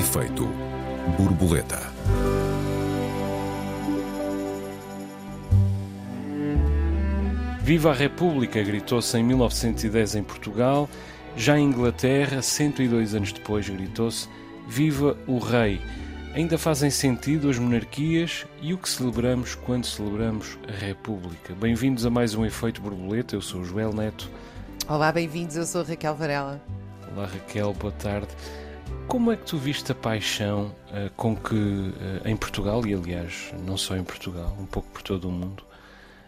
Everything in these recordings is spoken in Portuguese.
Efeito borboleta. Viva a República! gritou-se em 1910 em Portugal. Já em Inglaterra, 102 anos depois, gritou-se Viva o Rei! Ainda fazem sentido as monarquias e o que celebramos quando celebramos a República. Bem-vindos a mais um Efeito Borboleta. Eu sou o Joel Neto. Olá, bem-vindos. Eu sou Raquel Varela. Olá, Raquel. Boa tarde. Como é que tu viste a paixão uh, com que uh, em Portugal, e aliás não só em Portugal, um pouco por todo o mundo,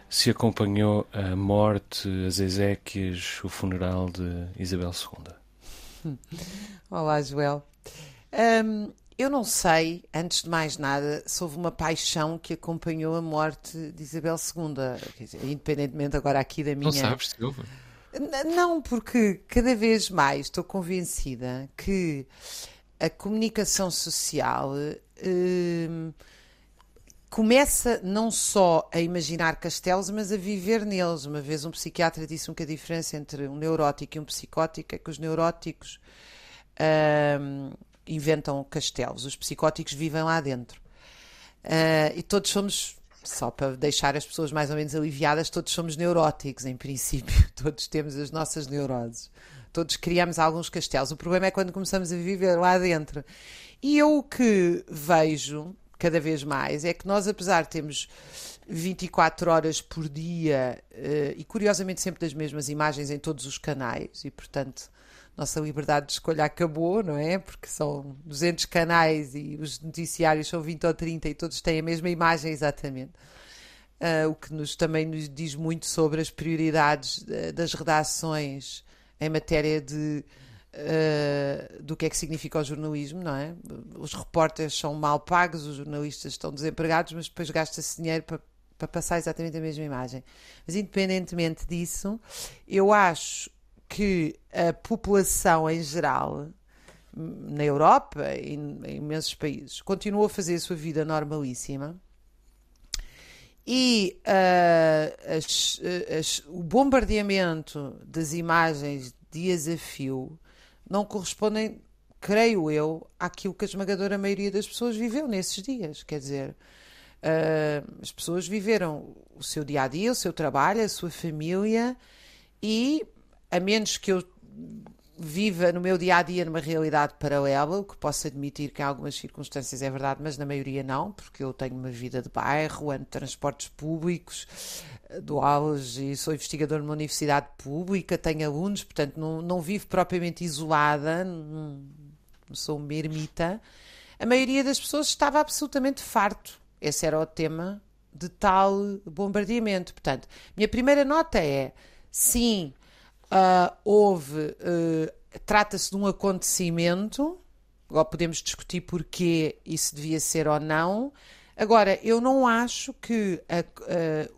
se acompanhou a morte, as exéquias, o funeral de Isabel II? Olá, Joel. Um, eu não sei, antes de mais nada, se houve uma paixão que acompanhou a morte de Isabel II, dizer, independentemente agora aqui da minha. Não sabes se houve? Não, porque cada vez mais estou convencida que a comunicação social hum, começa não só a imaginar castelos, mas a viver neles. Uma vez um psiquiatra disse-me que a diferença entre um neurótico e um psicótico é que os neuróticos hum, inventam castelos, os psicóticos vivem lá dentro. Uh, e todos somos só para deixar as pessoas mais ou menos aliviadas, todos somos neuróticos, em princípio, todos temos as nossas neuroses todos criamos alguns castelos. O problema é quando começamos a viver lá dentro. E eu o que vejo cada vez mais é que nós, apesar de termos 24 horas por dia uh, e curiosamente sempre das mesmas imagens em todos os canais, e portanto nossa liberdade de escolha acabou, não é? Porque são 200 canais e os noticiários são 20 ou 30 e todos têm a mesma imagem exatamente. Uh, o que nos, também nos diz muito sobre as prioridades uh, das redações em matéria de uh, do que é que significa o jornalismo, não é? Os repórteres são mal pagos, os jornalistas estão desempregados, mas depois gasta-se dinheiro para, para passar exatamente a mesma imagem. Mas independentemente disso, eu acho que a população em geral na Europa e em imensos países continua a fazer a sua vida normalíssima e uh, as, as, o bombardeamento das imagens dias a fio não correspondem, creio eu, àquilo que a esmagadora maioria das pessoas viveu nesses dias. Quer dizer, uh, as pessoas viveram o seu dia a dia, o seu trabalho, a sua família e, a menos que eu viva no meu dia a dia numa realidade paralela, o que posso admitir que em algumas circunstâncias é verdade, mas na maioria não, porque eu tenho uma vida de bairro, ando de transportes públicos, dou aulas e sou investigador numa universidade pública, tenho alunos, portanto não, não vivo propriamente isolada, não, não sou uma ermita. A maioria das pessoas estava absolutamente farto. Esse era o tema de tal bombardeamento. Portanto, minha primeira nota é: sim, Uh, houve. Uh, Trata-se de um acontecimento, agora podemos discutir porquê isso devia ser ou não. Agora, eu não acho que, a,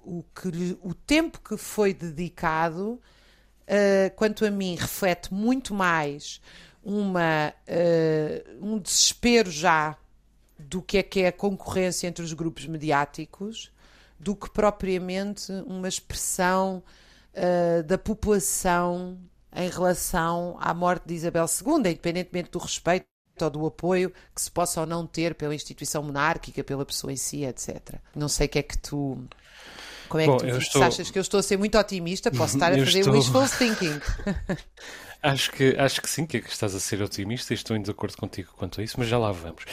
o, que o tempo que foi dedicado, quanto a mim, reflete muito mais uma, um desespero já do que é que é a concorrência entre os grupos mediáticos do que propriamente uma expressão uh, da população em relação à morte de Isabel II, independentemente do respeito ou do apoio que se possa ou não ter pela instituição monárquica, pela pessoa em si, etc. Não sei o que é que tu. Como é Bom, que tu estou... achas que eu estou a ser muito otimista? Posso estar a fazer estou... wishful thinking. acho, que, acho que sim, que, é que estás a ser otimista e estou em desacordo contigo quanto a isso, mas já lá vamos.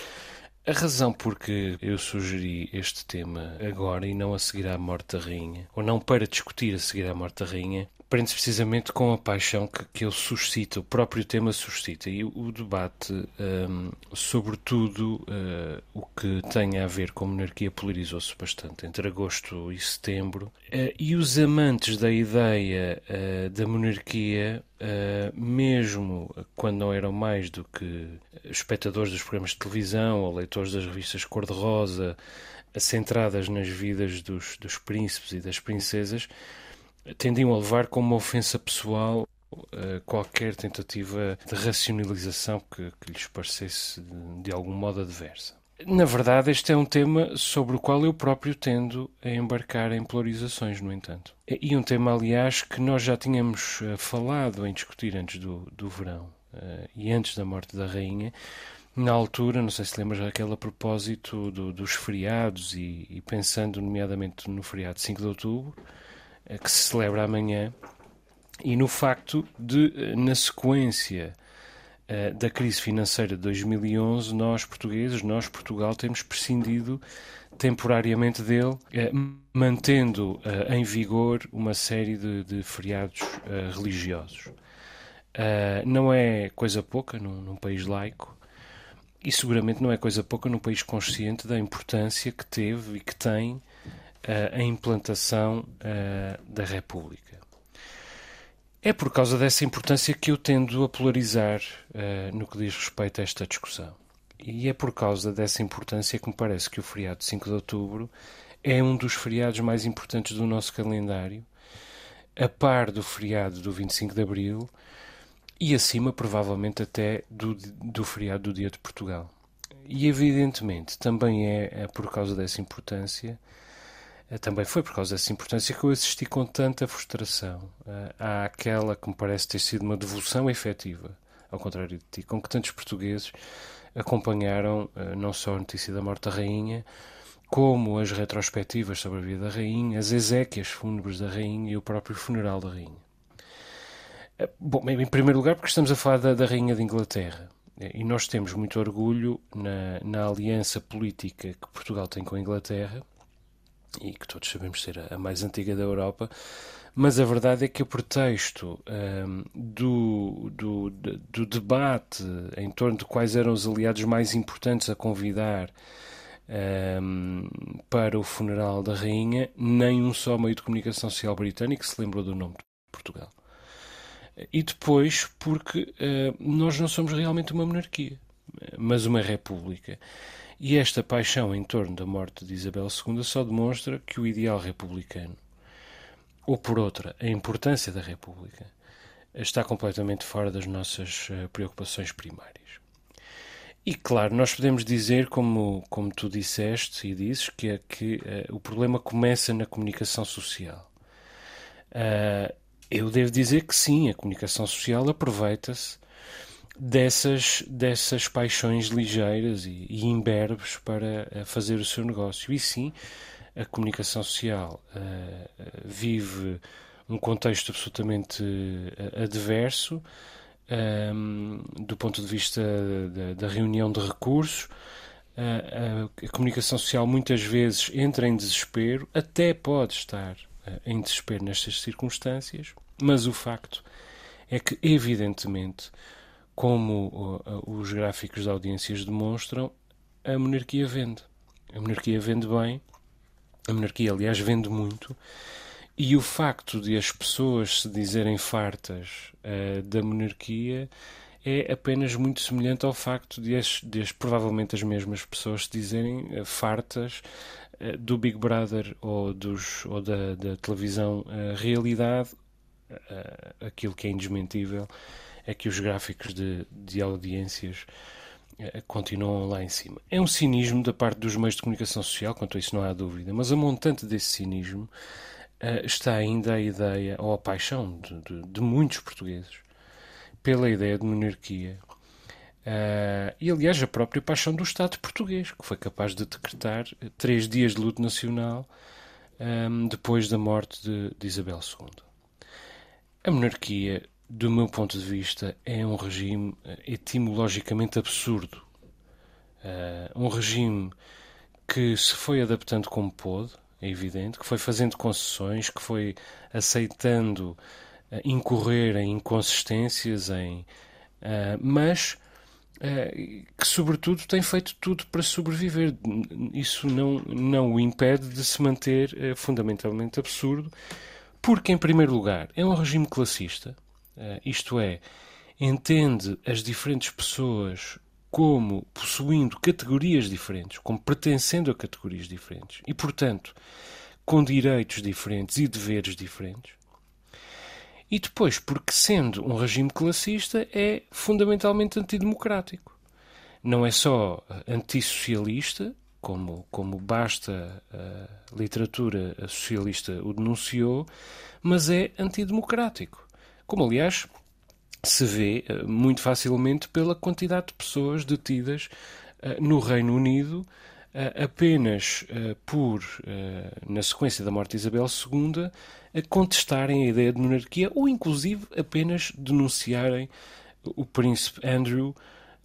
A razão porque eu sugeri este tema agora e não a seguir à morte da rainha, ou não para discutir a seguir à morte da rainha, prende-se precisamente com a paixão que, que ele suscita, o próprio tema suscita. E o, debate, um, sobretudo uh, o que tem a ver com a monarquia, polarizou-se bastante entre agosto e setembro. Uh, e os amantes da ideia uh, da monarquia, mesmo quando não eram mais do que espectadores dos programas de televisão ou leitores das revistas cor-de-rosa, centradas nas vidas dos, dos príncipes e das princesas, tendiam a levar como uma ofensa pessoal uh, qualquer tentativa de racionalização que, que lhes parecesse de, de, algum modo adversa. Na verdade, este é um tema sobre o qual eu próprio tendo a embarcar em polarizações, no entanto. E um tema, aliás, que nós já tínhamos uh, falado em discutir antes do, do verão uh, e antes da morte da rainha, na altura, não sei se lembras aquele a propósito do, dos feriados e, e, pensando nomeadamente no feriado 5 de outubro, eh, que se celebra amanhã, e no facto de, eh, na sequência uh, da crise financeira de 2011, nós portugueses, nós Portugal, temos prescindido temporariamente dele, mantendo em vigor uma série de, de feriados religiosos. não é coisa pouca num, num país laico, e seguramente não é coisa pouca num país consciente da importância que teve e que tem a implantação da República. É por causa dessa importância que eu tendo a polarizar no que diz respeito a esta discussão. E é por causa dessa importância que me parece que o feriado de 5 de outubro é um dos feriados mais importantes do nosso calendário, a par do feriado do 25 de abril e acima, provavelmente, até do, do feriado do Dia de Portugal. E, evidentemente, também é, é por causa dessa importância, também foi por causa dessa importância que eu assisti com tanta frustração à àquela que me parece ter sido uma devolução efetiva, ao contrário de ti, com que tantos portugueses acompanharam eh, não só a notícia da morte da Rainha, como as retrospectivas sobre a vida da Rainha, as exéquias fúnebres da Rainha e o próprio funeral da Rainha. Eh, bom, em primeiro lugar, porque estamos a falar da, da Rainha de Inglaterra. Eh, e nós temos muito orgulho na, na, aliança política que Portugal tem com a Inglaterra, e que todos sabemos ser a, mais antiga da Europa, mas a verdade é que o pretexto um, do, do, do, debate em torno de quais eram os aliados mais importantes a convidar um, para o funeral da Rainha, nem um só meio de comunicação social britânico se lembrou do nome de Portugal e depois porque uh, nós não somos realmente uma monarquia, mas uma república. E esta paixão em torno da morte de Isabel II só demonstra que o ideal republicano, ou por outra, a importância da república, está completamente fora das nossas uh, preocupações primárias. E claro, nós podemos dizer, como, como tu disseste e dizes, que, é que uh, o problema começa na comunicação social. Uh, eu devo dizer que sim, a comunicação social aproveita-se dessas, dessas paixões ligeiras e, e imberbes para eh, fazer o seu negócio. E sim, a comunicação social uh, vive um contexto absolutamente uh, adverso um, do ponto de vista da, da reunião de recursos. Uh, a, a comunicação social muitas vezes entra em desespero, até pode estar em desespero nestas circunstâncias, mas o facto é que, evidentemente, como os gráficos de audiências demonstram, a monarquia vende. A monarquia vende bem, a monarquia, aliás, vende muito, e o facto de as pessoas se dizerem fartas uh, da monarquia é apenas muito semelhante ao facto de, as, de as, provavelmente as mesmas pessoas se dizerem uh, fartas uh, do Big Brother ou, dos, ou da, da televisão realidade aquilo que é indesmentível é que os gráficos de, de audiências uh, continuam lá em cima. É um cinismo da parte dos meios de comunicação social, quanto a isso não há dúvida, mas a montante desse cinismo uh, está ainda a ideia, ou a paixão de, de, de muitos portugueses, pela ideia de monarquia. Uh, e aliás, a própria paixão do Estado português, que foi capaz de decretar três dias de luto nacional um, depois da morte de, de Isabel II. A monarquia, do meu ponto de vista, é um regime eh, etimologicamente absurdo. Uh, um regime que se foi adaptando como pôde, é evidente, que foi fazendo concessões, que foi aceitando uh, incorrer em inconsistências, em, uh, mas que, sobretudo, tem feito tudo para sobreviver. Isso não, não o impede de se manter fundamentalmente absurdo porque, em primeiro lugar, é um regime classista, uh, isto é, entende as diferentes pessoas como possuindo categorias diferentes, como pertencendo a categorias diferentes e, portanto, com direitos diferentes e deveres diferentes. E depois, porque sendo um regime classista, é fundamentalmente antidemocrático. Não é só antissocialista, como, como basta a literatura socialista o denunciou, mas é antidemocrático. Como, aliás, se vê uh, muito facilmente pela quantidade de pessoas detidas uh, no Reino Unido apenas por, na sequência da morte de Isabel II, contestarem a ideia de monarquia ou, inclusive, apenas denunciarem o príncipe Andrew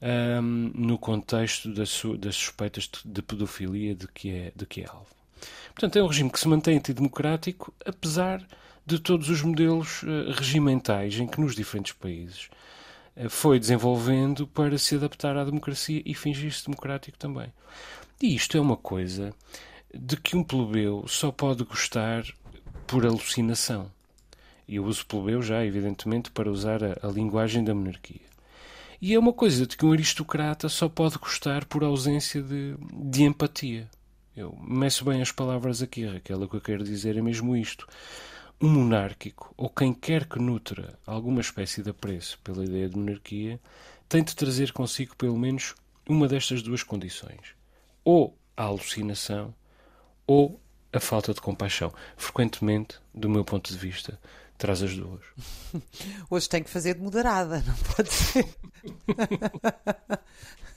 um, no contexto das suspeitas de pedofilia de que, é, de que é alvo. Portanto, é um regime que se mantém antidemocrático, apesar de todos os modelos uh, regimentais em que nos diferentes países uh, foi desenvolvendo para se adaptar à democracia e fingir-se democrático também. E isto é uma coisa de que um plebeu só pode gostar por alucinação. E eu uso plebeu já, evidentemente, para usar a, a linguagem da monarquia. E é uma coisa de que um aristocrata só pode gostar por ausência de, de empatia. Eu meço bem as palavras aqui, Raquel. O que eu quero dizer é mesmo isto. Um monárquico, ou quem quer que nutra alguma espécie de apreço pela ideia de monarquia, tem de trazer consigo pelo menos uma destas duas condições. Ou a alucinação, ou a falta de compaixão. Frequentemente, do meu ponto de vista, traz as duas. Hoje tem que fazer de moderada, não pode ser.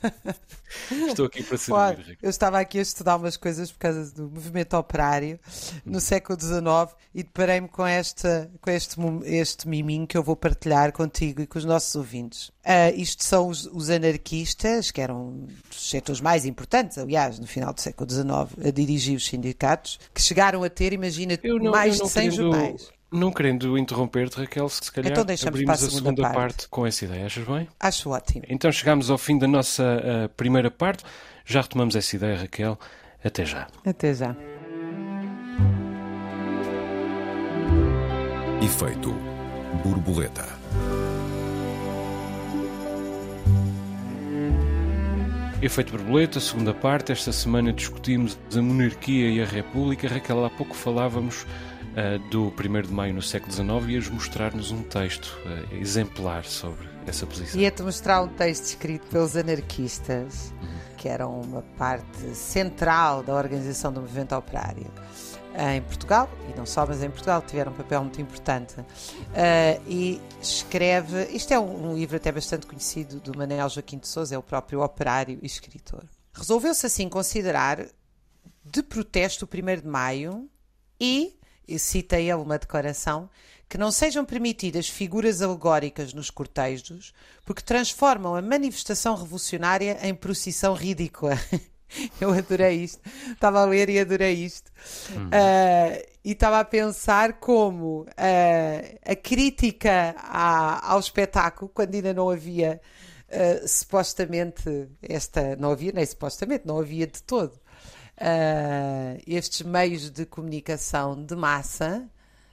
Estou aqui para servir. Claro, eu estava aqui a estudar umas coisas por causa do movimento operário no hum. século XIX e deparei-me com, esta, com este, este miminho que eu vou partilhar contigo e com os nossos ouvintes. Uh, isto são os, os, anarquistas, que eram os setores mais importantes, aliás, no final do século XIX, a dirigir os sindicatos, que chegaram a ter, imagina, não, mais de 100 querendo... jornais. Não querendo interromper-te, Raquel, se calhar então abrimos a segunda, segunda parte. parte. com essa ideia, achas bem? Acho ótimo. Então chegamos ao fim da nossa uh, primeira parte. Já retomamos essa ideia, Raquel. Até já. Até já. Efeito borboleta. Efeito borboleta, segunda parte. Esta semana discutimos a monarquia e a república. Raquel, há pouco falávamos do 1 de maio no século XIX e ias mostrar-nos um texto uh, exemplar sobre essa posição. Ia-te mostrar um texto escrito pelos anarquistas, uhum. que eram uma parte central da organização do movimento operário em Portugal, e não só, mas em Portugal tiveram um papel muito importante. Uh, e escreve. Isto é um, um, livro até bastante conhecido do Manuel Joaquim de Souza, é o próprio operário e escritor. Resolveu-se assim considerar de protesto o 1 de maio e cita ele uma declaração, que não sejam permitidas figuras alegóricas nos cortejos, porque transformam a manifestação revolucionária em procissão ridícula. Eu adorei isto. Estava a ler e adorei isto. Uhum. Uh, e estava a pensar como uh, a crítica à, ao espetáculo, quando ainda não havia uh, supostamente esta, não havia, nem supostamente, não havia de todo uh, estes meios de comunicação de massa,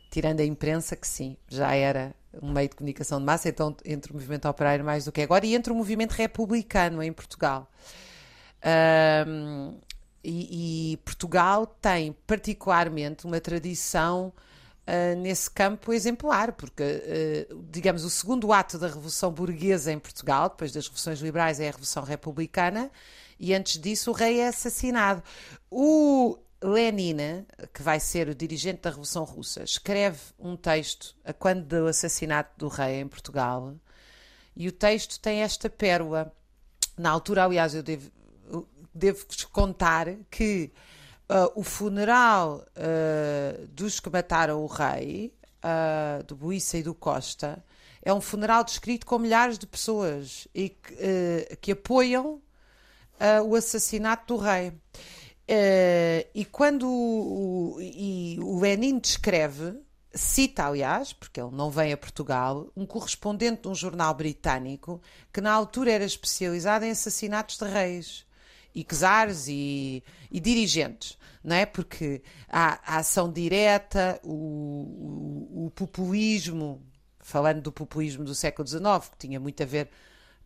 tirando a imprensa, que sim, já era um meio de comunicação de massa, então entre o movimento operário mais do que agora, e entre o movimento republicano em Portugal. E, e, Portugal tem particularmente uma tradição uh, nesse campo exemplar, porque, uh, digamos, o segundo ato da Revolução Burguesa em Portugal, depois das Revoluções Liberais, é a Revolução Republicana, e antes disso o rei é assassinado. O Lenin, que vai ser o dirigente da Revolução Russa, escreve um texto a quando do assassinato do rei em Portugal, e o texto tem esta pérola. Na altura, aliás, eu devo, devo-vos contar que uh, o funeral uh, dos que mataram o rei, uh, do Buissa e do Costa, é um funeral descrito com milhares de pessoas e que, que apoiam uh, o assassinato do rei. Uh, e quando o, e o Lenin descreve, cita, aliás, porque ele não vem a Portugal, um correspondente de um jornal britânico que na altura era especializado em assassinatos de reis e czares e, e dirigentes, não é? Porque a, a ação direta, o, o, o, populismo, falando do populismo do século XIX, que tinha muito a ver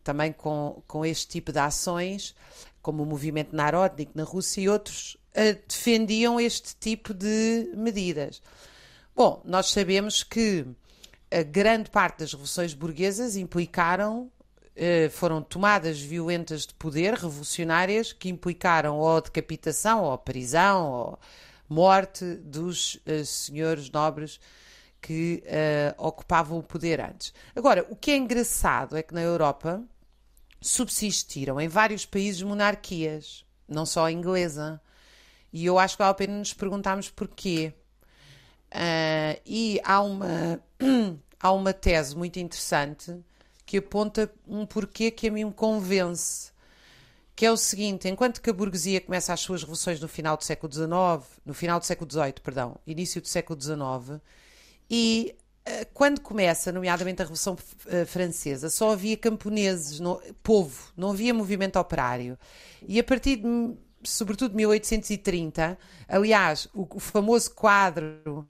também com, com este tipo de ações, como o movimento Narodnik na Rússia e outros, uh, defendiam este tipo de medidas. Bom, nós sabemos que a grande parte das revoluções burguesas implicaram, uh, foram tomadas violentas de poder, revolucionárias, que implicaram ou decapitação, ou prisão, ou morte dos uh, senhores nobres que uh, ocupavam o poder antes. Agora, o que é engraçado é que na Europa subsistiram em vários países monarquias, não só a inglesa. E eu acho que vale a pena nos perguntarmos porquê. Uh, e há uma, há uma tese muito interessante que aponta um porquê que a mim me convence. Que é o seguinte: enquanto que a burguesia começa as suas revoluções no final do século XIX, no final do século XVIII, perdão, início do século XIX, e quando começa, nomeadamente a Revolução uh, Francesa, só havia camponeses, povo, não havia movimento operário. E a partir de, sobretudo, de 1830, aliás, o, o famoso quadro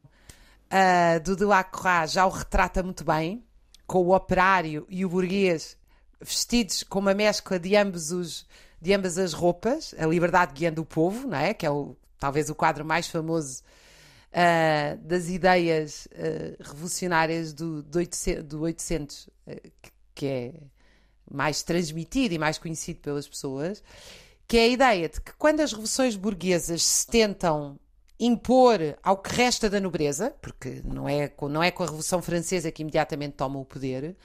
uh, do Delacroix já o retrata muito bem, com o operário e o burguês vestidos com uma mescla de ambos os de ambas as roupas, a liberdade guiando o povo, não é? Que é o, talvez o quadro mais famoso uh, das ideias uh, revolucionárias do, do 800, do 800 que é mais transmitido e mais conhecido pelas pessoas, que é a ideia de que quando as revoluções burguesas se tentam impor ao que resta da nobreza, porque não é, não é com a Revolução Francesa que imediatamente toma o poder,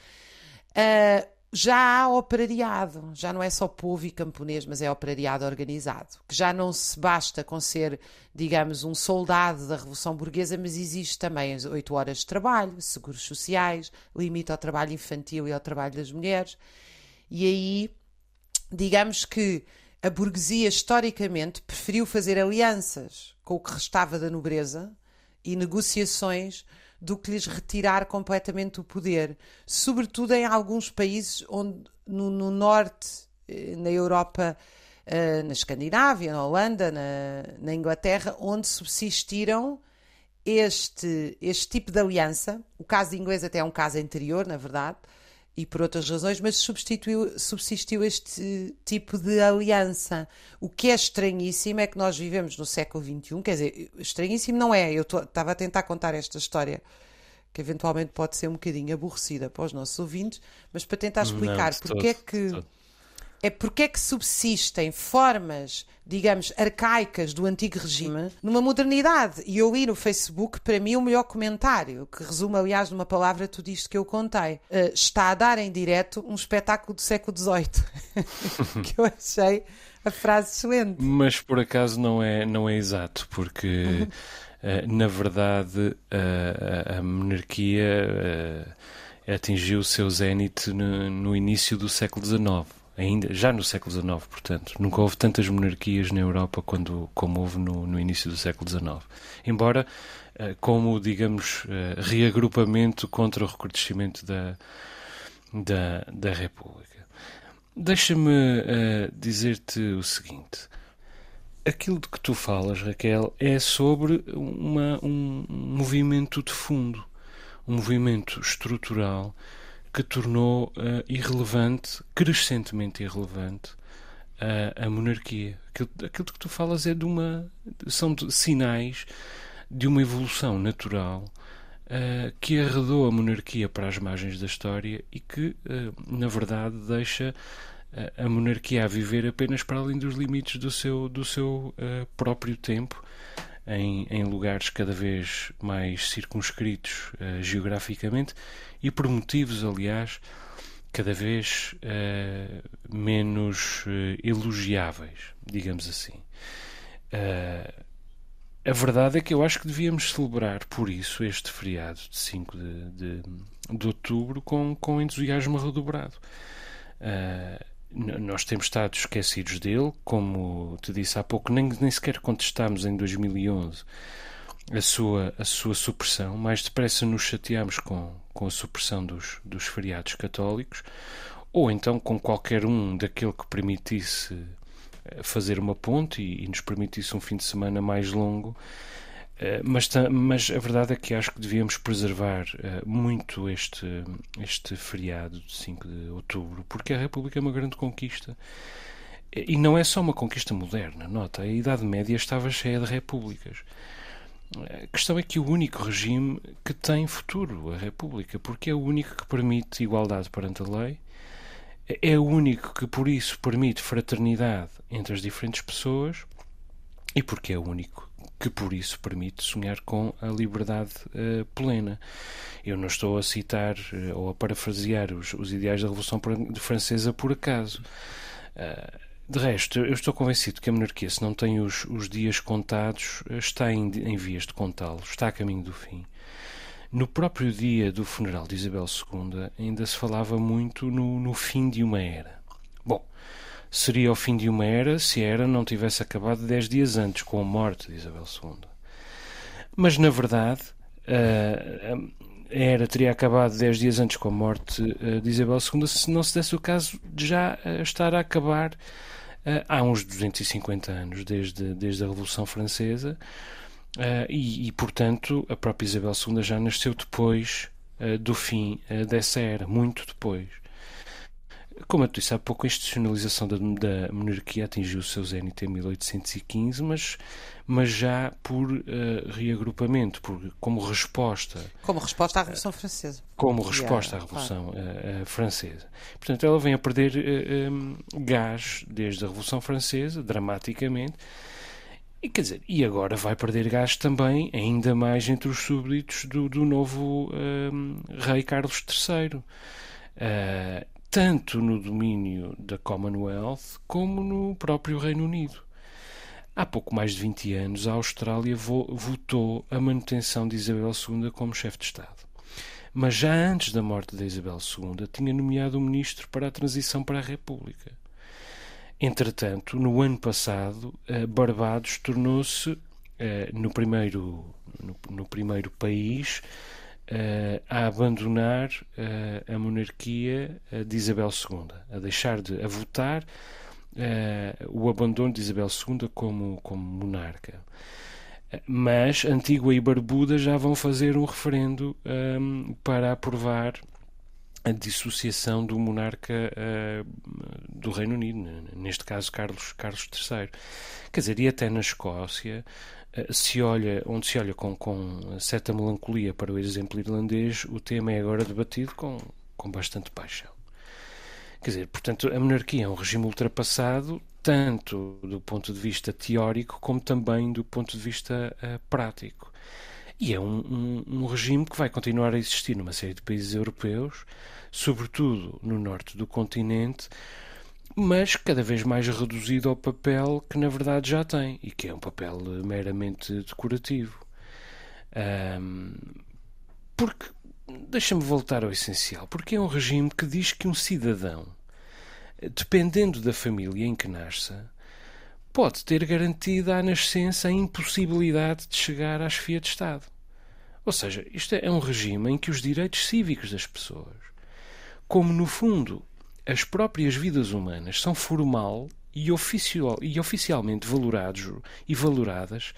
uh, já há operariado, já não é só povo e camponês, mas é operariado organizado, que já não se basta com ser, digamos, um soldado da Revolução Burguesa, mas existe também as oito horas de trabalho, seguros sociais, limite ao trabalho infantil e ao trabalho das mulheres, e aí, digamos que a burguesia historicamente preferiu fazer alianças com o que restava da nobreza e negociações do que lhes retirar completamente o poder, sobretudo em alguns países onde no, no norte, eh, na Europa, eh, na Escandinávia, na Holanda, na, na Inglaterra, onde subsistiram este, este tipo de aliança. O caso inglês até é um caso anterior, na verdade, e por outras razões, mas substituiu, subsistiu este tipo de aliança. O que é estranhíssimo é que nós vivemos no século XXI, quer dizer, estranhíssimo não é, eu estava a tentar contar esta história que eventualmente pode ser um bocadinho aborrecida para os nossos ouvintes, mas para tentar explicar não, porque é que é porque é que subsistem formas, digamos, arcaicas do antigo regime numa modernidade. E eu li no Facebook, para mim, o melhor comentário, que resume, aliás, numa palavra tudo isto que eu contei. Uh, está a dar em direto um espetáculo do século XVIII. que eu achei a frase excelente. Mas por acaso não é, não é exato, porque. Uh, na verdade, uh, a, a monarquia atingiu o seu zénite no, no início do século XIX ainda já no século XIX, portanto. Nunca houve tantas monarquias na Europa quando, como houve no, no início do século XIX. Embora, uh, como, digamos, uh, reagrupamento contra o recrudescimento da, da, da República. Deixa-me uh, dizer-te o seguinte. Aquilo de que tu falas, Raquel, é sobre uma, um movimento de fundo, um movimento estrutural que tornou uh, irrelevante, crescentemente irrelevante, uh, a monarquia. Aquilo, aquilo que tu falas é de uma. são de sinais de uma evolução natural uh, que arredou a monarquia para as margens da história e que, na verdade, deixa a monarquia a viver apenas para além dos limites do seu, do seu próprio tempo. Em, em, lugares cada vez mais circunscritos geograficamente e por motivos, aliás, cada vez uh, menos uh, elogiáveis, digamos assim. Uh, a verdade é que eu acho que devíamos celebrar por isso este feriado de 5 de, de, de outubro com, com entusiasmo redobrado. Nós temos estado esquecidos dele, como te disse há pouco, nem, nem sequer contestámos em 2011 a sua, a sua supressão. Mais depressa nos chateamos com, com a supressão dos, dos feriados católicos, ou então com qualquer um daquele que permitisse eh, fazer uma ponte e, e nos permitisse um fim de semana mais longo. Uh, mas, mas a verdade é que acho que devíamos preservar uh, muito este, este feriado de 5 de outubro, porque a República é uma grande conquista. E não é só uma conquista moderna, nota, a Idade Média estava cheia de repúblicas. A questão é que o único regime que tem futuro, a República, porque é o único que permite igualdade perante a lei, é o único que, por isso, permite fraternidade entre as diferentes pessoas e porque é o único que por isso permite sonhar com a liberdade uh, plena. Eu não estou a citar uh, ou a parafrasear os, os, ideais da Revolução Francesa por acaso. Uh, de resto, eu estou convencido que a monarquia, se não tem os, os dias contados, está em, em vias de contá-los, está a caminho do fim. No próprio dia do funeral de Isabel II, ainda se falava muito no, no fim de uma era. Bom, seria o fim de uma era se a era não tivesse acabado dez dias antes, com a morte de Isabel II. Mas, na verdade, a era teria acabado dez dias antes com a morte de Isabel II se não se desse o caso de já estar a acabar uh, há uns 250 anos, desde, desde a Revolução Francesa, e, e, portanto, a própria Isabel II já nasceu depois do fim dessa era, muito depois. Como eu disse há pouco, a institucionalização da, da monarquia atingiu o seu zénite em 1815, mas, mas já por uh, reagrupamento, por, como resposta. Como resposta à Revolução Francesa. Como resposta à Revolução claro. uh, uh, Francesa. Portanto, ela vem a perder um, gás desde a Revolução Francesa, dramaticamente. E, quer dizer, e agora vai perder gás também, ainda mais entre os súbditos do, do novo um, rei Carlos III. Uh, tanto no domínio da Commonwealth como no próprio Reino Unido. Há pouco mais de 20 anos, a Austrália votou a manutenção de Isabel II como chefe de Estado. Mas já antes da morte de Isabel II, tinha nomeado um ministro para a transição para a República. Entretanto, no ano passado, Barbados tornou-se, eh, no primeiro, no primeiro país, uh, a abandonar uh, a monarquia uh, de Isabel II, a deixar de a votar o abandono de Isabel II como, como monarca. Mas Antigua e Barbuda já vão fazer um referendo um, para aprovar a dissociação do monarca do Reino Unido, neste caso Carlos, Carlos III. Quer dizer, e até na Escócia eh, se olha, onde se olha com, com certa melancolia para o exemplo irlandês, o tema é agora debatido com, com bastante paixão. Quer dizer, portanto, a monarquia é um regime ultrapassado, tanto do ponto de vista teórico como também do ponto de vista uh, prático. E é um, um, um, regime que vai continuar a existir numa série de países europeus, sobretudo no norte do continente, mas cada vez mais reduzido ao papel que na verdade já tem e que é um papel meramente decorativo. Um, porque, deixa-me voltar ao essencial, porque é um regime que diz que um cidadão, dependendo da família em que nasça, pode ter garantida à nascença a impossibilidade de chegar à chefia de Estado. Ou seja, isto é um regime em que os direitos cívicos das pessoas, como no fundo as próprias vidas humanas são formal e, oficial, e oficialmente valorados e valoradas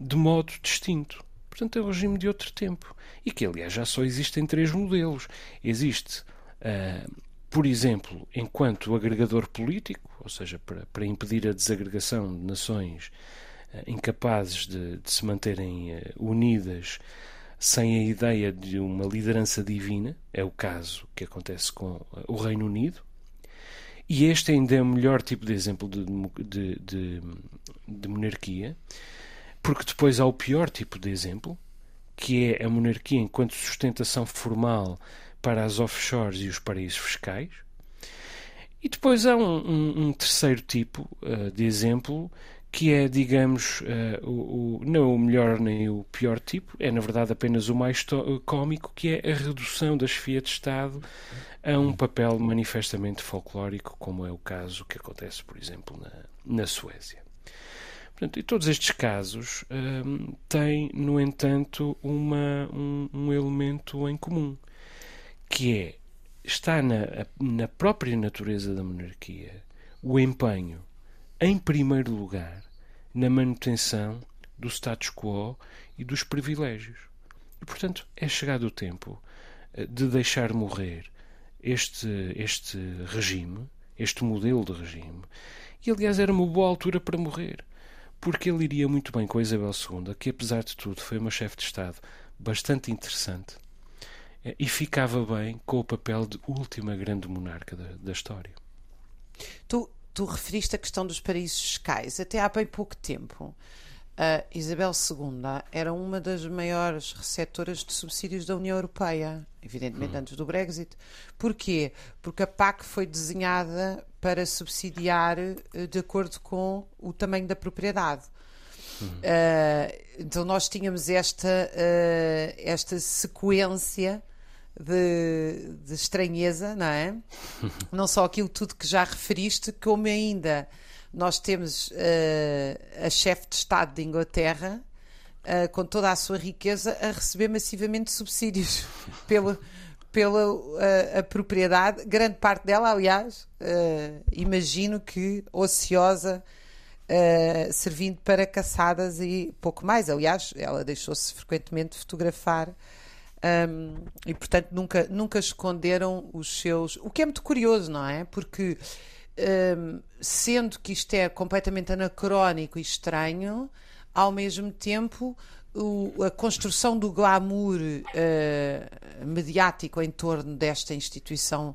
de modo distinto. Portanto, é um regime de outro tempo. E que, aliás, já só existem três modelos. Existe, uh, por exemplo, enquanto agregador político, ou seja, para, para impedir a desagregação de nações uh, incapazes de, de, se manterem uh, unidas sem a ideia de uma liderança divina, é o caso que acontece com eh, o Reino Unido, e este ainda é o melhor tipo de exemplo de, de, de, de monarquia, porque depois há o pior tipo de exemplo, que é a monarquia enquanto sustentação formal para as offshores e os paraísos fiscais. E depois há um, um, um terceiro tipo uh, de exemplo que é, digamos, uh, o, o, não o melhor nem o pior tipo, é na verdade apenas o mais cómico, que é a redução da chefia de Estado a um papel manifestamente folclórico, como é o caso que acontece, por exemplo, na, na Suécia. Portanto, e todos estes casos um, têm, no entanto, uma, um, um elemento em comum, que é, está na, na própria natureza da monarquia o empenho, em primeiro lugar, na manutenção do status quo e dos privilégios. E, portanto, é chegado o tempo eh, de deixar morrer este, este regime, este modelo de regime, e aliás era uma boa altura para morrer, porque ele iria muito bem com a Isabel II, que apesar de tudo foi uma chefe de Estado bastante interessante eh, e ficava bem com o papel de última grande monarca da, da história. Tu tu referiste a questão dos paraísos fiscais. Até há bem pouco tempo, a Isabel II era uma das maiores receptoras de subsídios da União Europeia, evidentemente Hum. antes do Brexit. Porquê? Porque a PAC foi desenhada para subsidiar eh, de acordo com o tamanho da propriedade. Eh, então nós tínhamos esta, eh, esta sequência de, de estranheza, não é? não só aquilo tudo que já referiste, como ainda nós temos eh, a chefe de Estado de Inglaterra, eh, com toda a sua riqueza, a receber massivamente subsídios pela, pela eh, a propriedade, grande parte dela, aliás, eh, imagino que ociosa, servindo para caçadas e pouco mais. Aliás, ela deixou-se frequentemente fotografar. Um, e portanto nunca, nunca esconderam os seus. O que é muito curioso, não é? Porque um, sendo que isto é completamente anacrónico e estranho, ao mesmo tempo o- a construção do glamour eh, mediático em torno desta instituição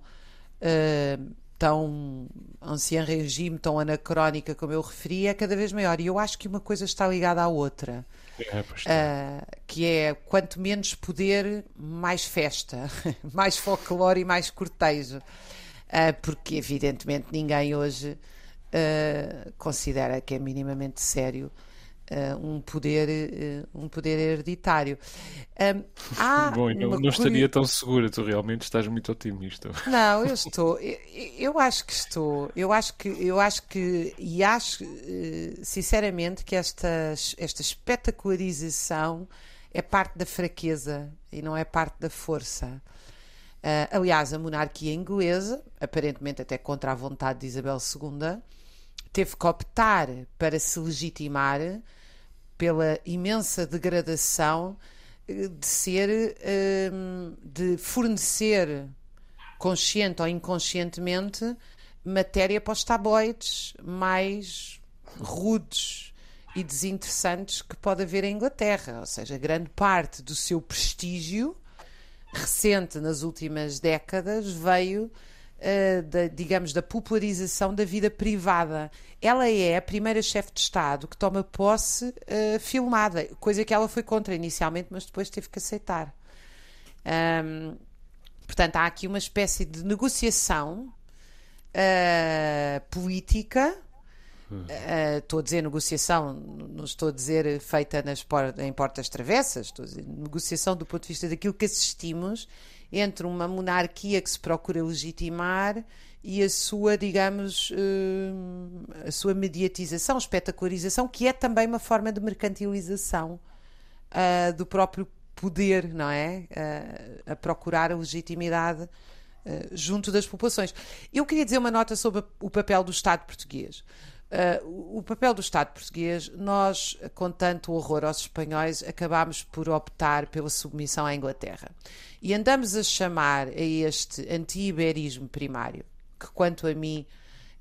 eh, tão ancien regime, tão anacrónica como eu referi, é cada vez maior. E eu acho que uma coisa está ligada à outra. É. Uh, que é quanto menos poder, mais festa, mais folclore e mais cortejo. Uh, porque, evidentemente, ninguém hoje uh, considera que é minimamente sério um, poder, uh, um poder hereditário. Há Bom, eu não, estaria tão segura, tu realmente estás muito otimista. não, eu estou. Eu, eu acho que estou. Eu acho que eu acho que e acho eh, sinceramente que esta esta espetacularização é parte da fraqueza e não é parte da força. Ah, aliás, a monarquia inglesa, aparentemente até contra a vontade de Isabel II, teve que optar para se legitimar pela imensa degradação eh, de ser, hum, de fornecer, consciente ou inconscientemente, matéria para os tabloides mais rudes e desinteressantes que pode haver em Inglaterra. Ou seja, grande parte do seu prestígio recente nas últimas décadas veio eh, da, digamos, da popularização da vida privada. Ela é a primeira chefe de Estado que toma posse eh, filmada, coisa que ela foi contra inicialmente, mas depois teve que aceitar. Ahm, portanto, há aqui uma espécie de negociação eh, política. Estou a dizer negociação, não estou a dizer feita nas em portas travessas, estou a dizer negociação do ponto de vista daquilo que assistimos entre uma monarquia que se procura legitimar e a sua, digamos, eh, a sua mediatização, espetacularização, que é também uma forma de mercantilização ah, do próprio poder, não é? Ah, a procurar a legitimidade ah, junto das populações. Eu queria dizer uma nota sobre o papel do Estado português. Ah, o papel do Estado português, nós, com tanto horror aos espanhóis, acabámos por optar pela submissão à Inglaterra. E andamos a chamar a este anti-iberismo primário, que quanto a mim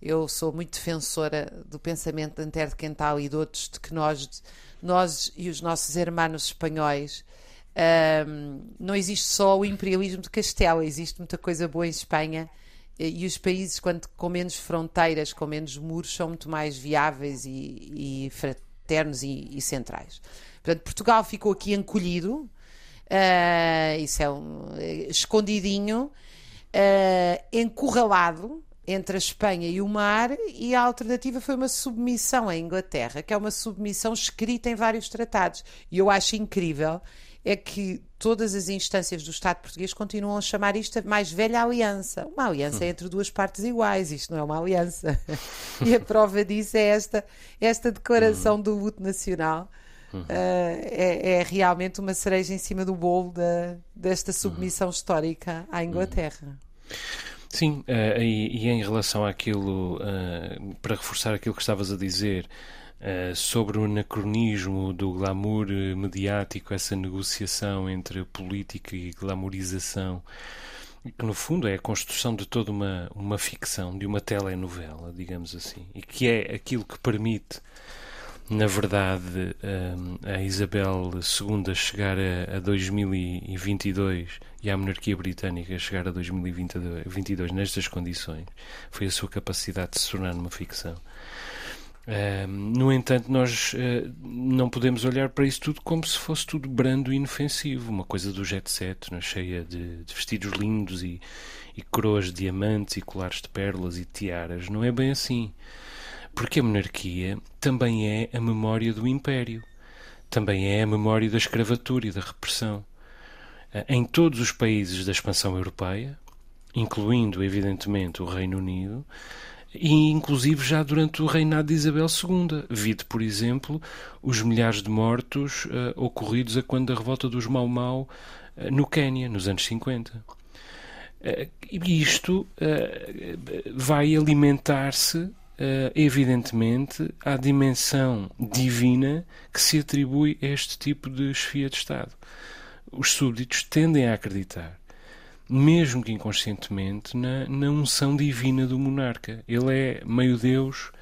eu sou muito defensora do pensamento de Antero de Quental e de outros, de que nós, nós e os nossos hermanos espanhóis, ahm, não existe só o imperialismo de Castela, existe muita coisa boa em Espanha e, os países quando, com menos fronteiras, com menos muros, são muito mais viáveis e, e fraternos e, e centrais. Portanto, Portugal ficou aqui encolhido, ah, isso é um, eh, escondidinho, ah, encurralado entre a Espanha e o mar, e a alternativa foi uma submissão à Inglaterra, que é uma submissão escrita em vários tratados. E eu acho incrível é que todas as instâncias do Estado português continuam a chamar isto a mais velha aliança. Uma aliança é entre duas partes iguais, isto não é uma aliança. E a prova disso é esta, esta declaração do luto nacional. Uh, é, é realmente uma cereja em cima do bolo desta submissão histórica à Inglaterra. Sim, eh, e, e em relação àquilo, eh, para reforçar aquilo que estavas a dizer eh, sobre o anacronismo do glamour eh, mediático, essa negociação entre política e glamourização, que no fundo é a construção de toda uma, uma ficção, de uma telenovela, digamos assim, e que é aquilo que permite, na verdade, eh, a Isabel II chegar a, a 2022 e a monarquia britânica chegar a 2022 nestas condições foi a sua capacidade de se tornar uma ficção. No entanto, nós uh, não podemos olhar para isso tudo como se fosse tudo brando e inofensivo, uma coisa do jet set, né, cheia de, de, vestidos lindos e, e coroas de diamantes e colares de pérolas e tiaras. Não é bem assim. Porque a monarquia também é a memória do império, também é a memória da escravatura e da repressão. Uh, em todos os países da expansão europeia, incluindo, evidentemente, o Reino Unido, e inclusive já durante o reinado de Isabel II. Vide, por exemplo, os milhares de mortos uh, ocorridos a quando da revolta dos Mau Mau uh, no Quênia, nos anos 50. Uh, eh, e isto vai alimentar-se, evidentemente, à dimensão divina que se atribui a este tipo de chefia de Estado. Os súbditos tendem a acreditar mesmo que inconscientemente, na, na unção divina do monarca. Ele é meio Deus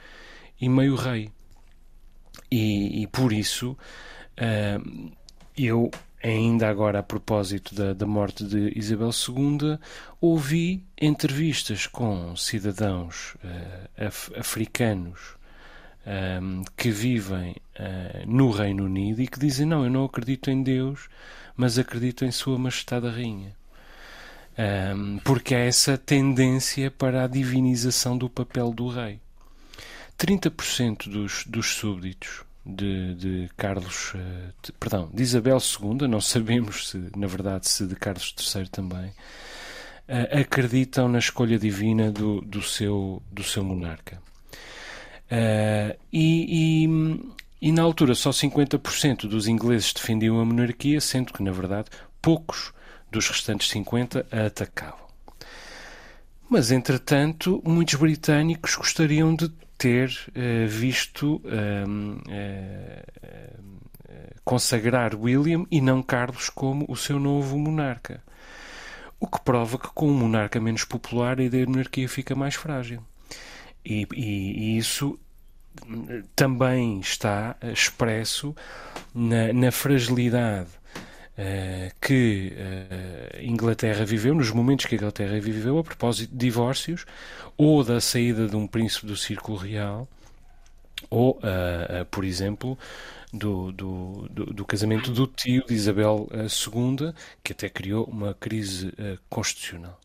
e meio rei. E, e por isso, uh, eu, ainda agora a propósito da, da morte de Isabel II, ouvi entrevistas com cidadãos uh, af africanos um, que vivem uh, no Reino Unido e que dizem: Não, eu não acredito em Deus, mas acredito em Sua Majestade a Rainha um, porque há essa tendência para a divinização do papel do rei. 30% dos, dos súbditos de, de Carlos, de, perdão, de Isabel II, não sabemos se, na verdade, se de Carlos III também, uh, acreditam na escolha divina do, do, seu, do seu monarca. Uh, e, e, e, na altura só 50% dos ingleses defendiam a monarquia, sendo que, na verdade, poucos dos restantes 50 a atacavam. Mas, entretanto, muitos britânicos gostariam de ter uh, visto uh, uh, consagrar William e não Carlos como o seu novo monarca. O que prova que com um monarca menos popular a ideia de monarquia fica mais frágil. E, e, e isso também está expresso na, na fragilidade uh, que uh, Inglaterra viveu, nos momentos que a Inglaterra viveu, a propósito de divórcios, ou da saída de um príncipe do círculo real, ou, uh, por exemplo, do, do, do, do, casamento do tio de Isabel II, que até criou uma crise constitucional.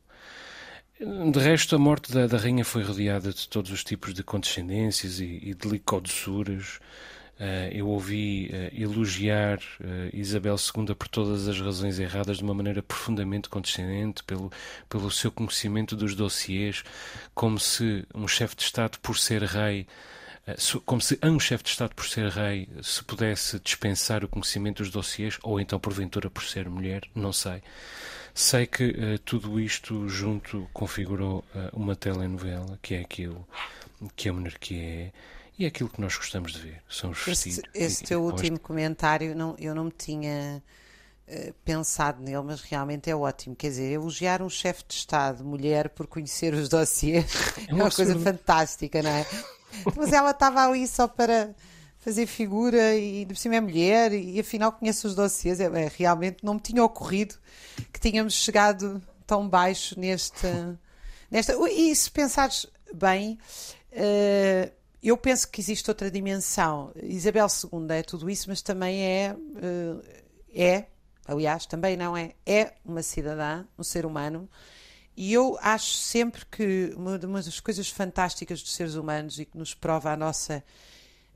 De resto, a morte da, da, rainha foi rodeada de todos os tipos de condescendências e, e de eu ouvi uh, elogiar uh, Isabel II por todas as razões erradas de uma maneira profundamente condescendente, pelo, pelo seu conhecimento dos dossiês, como se um chefe de Estado, por ser rei, como se a um chefe de Estado, por ser rei, se pudesse dispensar o conhecimento dos dossiês, ou então, porventura, por ser mulher, não sei. Sei que tudo isto junto configurou uma telenovela, que é aquilo que a monarquia é e é aquilo que nós gostamos de ver. São os vestidos. Esse, teu último comentário, não, eu não me tinha uh, pensado nele, mas realmente é ótimo. Quer dizer, elogiar um chefe de Estado, mulher, por conhecer os dossiês, é, é uma coisa fantástica, não é? mas ela estava ali só para fazer figura e de cima é mulher e, afinal conhece os dossiês. É, é, realmente não me tinha ocorrido que tínhamos chegado tão baixo neste. Nesta, e se pensares bem. Uh, eu penso que existe outra dimensão. Isabel II é tudo isso, mas também é, eh, é, aliás, também não é, é uma cidadã, um ser humano. E eu acho sempre que uma das coisas fantásticas dos seres humanos e que nos prova a nossa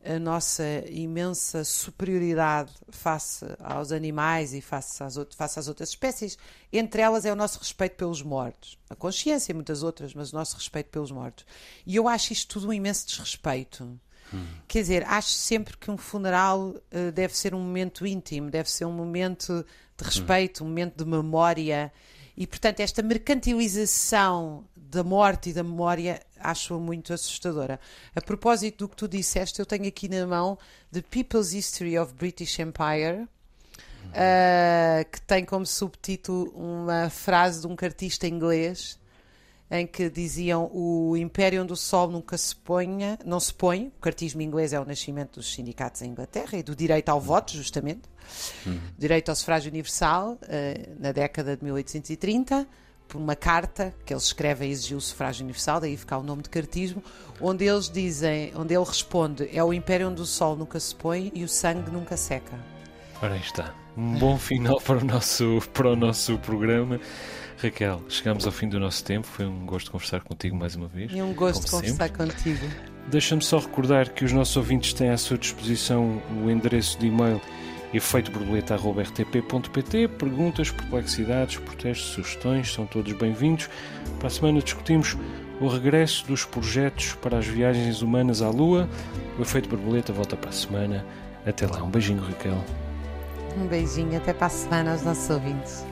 a nossa imensa superioridade face aos animais e face às, face às outras espécies, entre elas é o nosso respeito pelos mortos. A consciência e muitas outras, mas o nosso respeito pelos mortos. E eu acho isto tudo um imenso desrespeito. Hum. Quer dizer, acho sempre que um funeral uh, deve ser um momento íntimo, deve ser um momento de respeito, hum. um momento de memória. E, portanto, esta mercantilização da morte e da memória acho muito assustadora. A propósito do que tu disseste, eu tenho aqui na mão The People's History of British Empire, uh, que tem como subtítulo uma frase de um cartista inglês em que diziam o império onde o sol nunca se ponha, não se põe, o cartismo inglês é o nascimento dos sindicatos em Inglaterra e do direito ao voto, justamente, uhum. direito ao sufrágio universal, uh, na década de 1830, por uma carta que eles escrevem a exigir o sufrágio universal, daí ficar o nome de cartismo, onde eles dizem, onde ele responde: é o império onde o sol nunca se põe e o sangue nunca seca. Ora aí está. Um bom final para o nosso, para o nosso programa. Raquel, chegamos ao fim do nosso tempo. Foi um gosto conversar contigo mais uma vez. E um gosto de conversar sempre. contigo. Deixa-me só recordar que os nossos ouvintes têm à sua disposição o endereço de e-mail efeitoborboleta.rtp.pt Perguntas, perplexidades, protestos, sugestões, são todos bem-vindos. Para a semana discutimos o regresso dos projetos para as viagens humanas à Lua. O Efeito Borboleta volta para a semana. Até lá, um beijinho, Raquel. Um beijinho, até para a semana aos nossos ouvintes.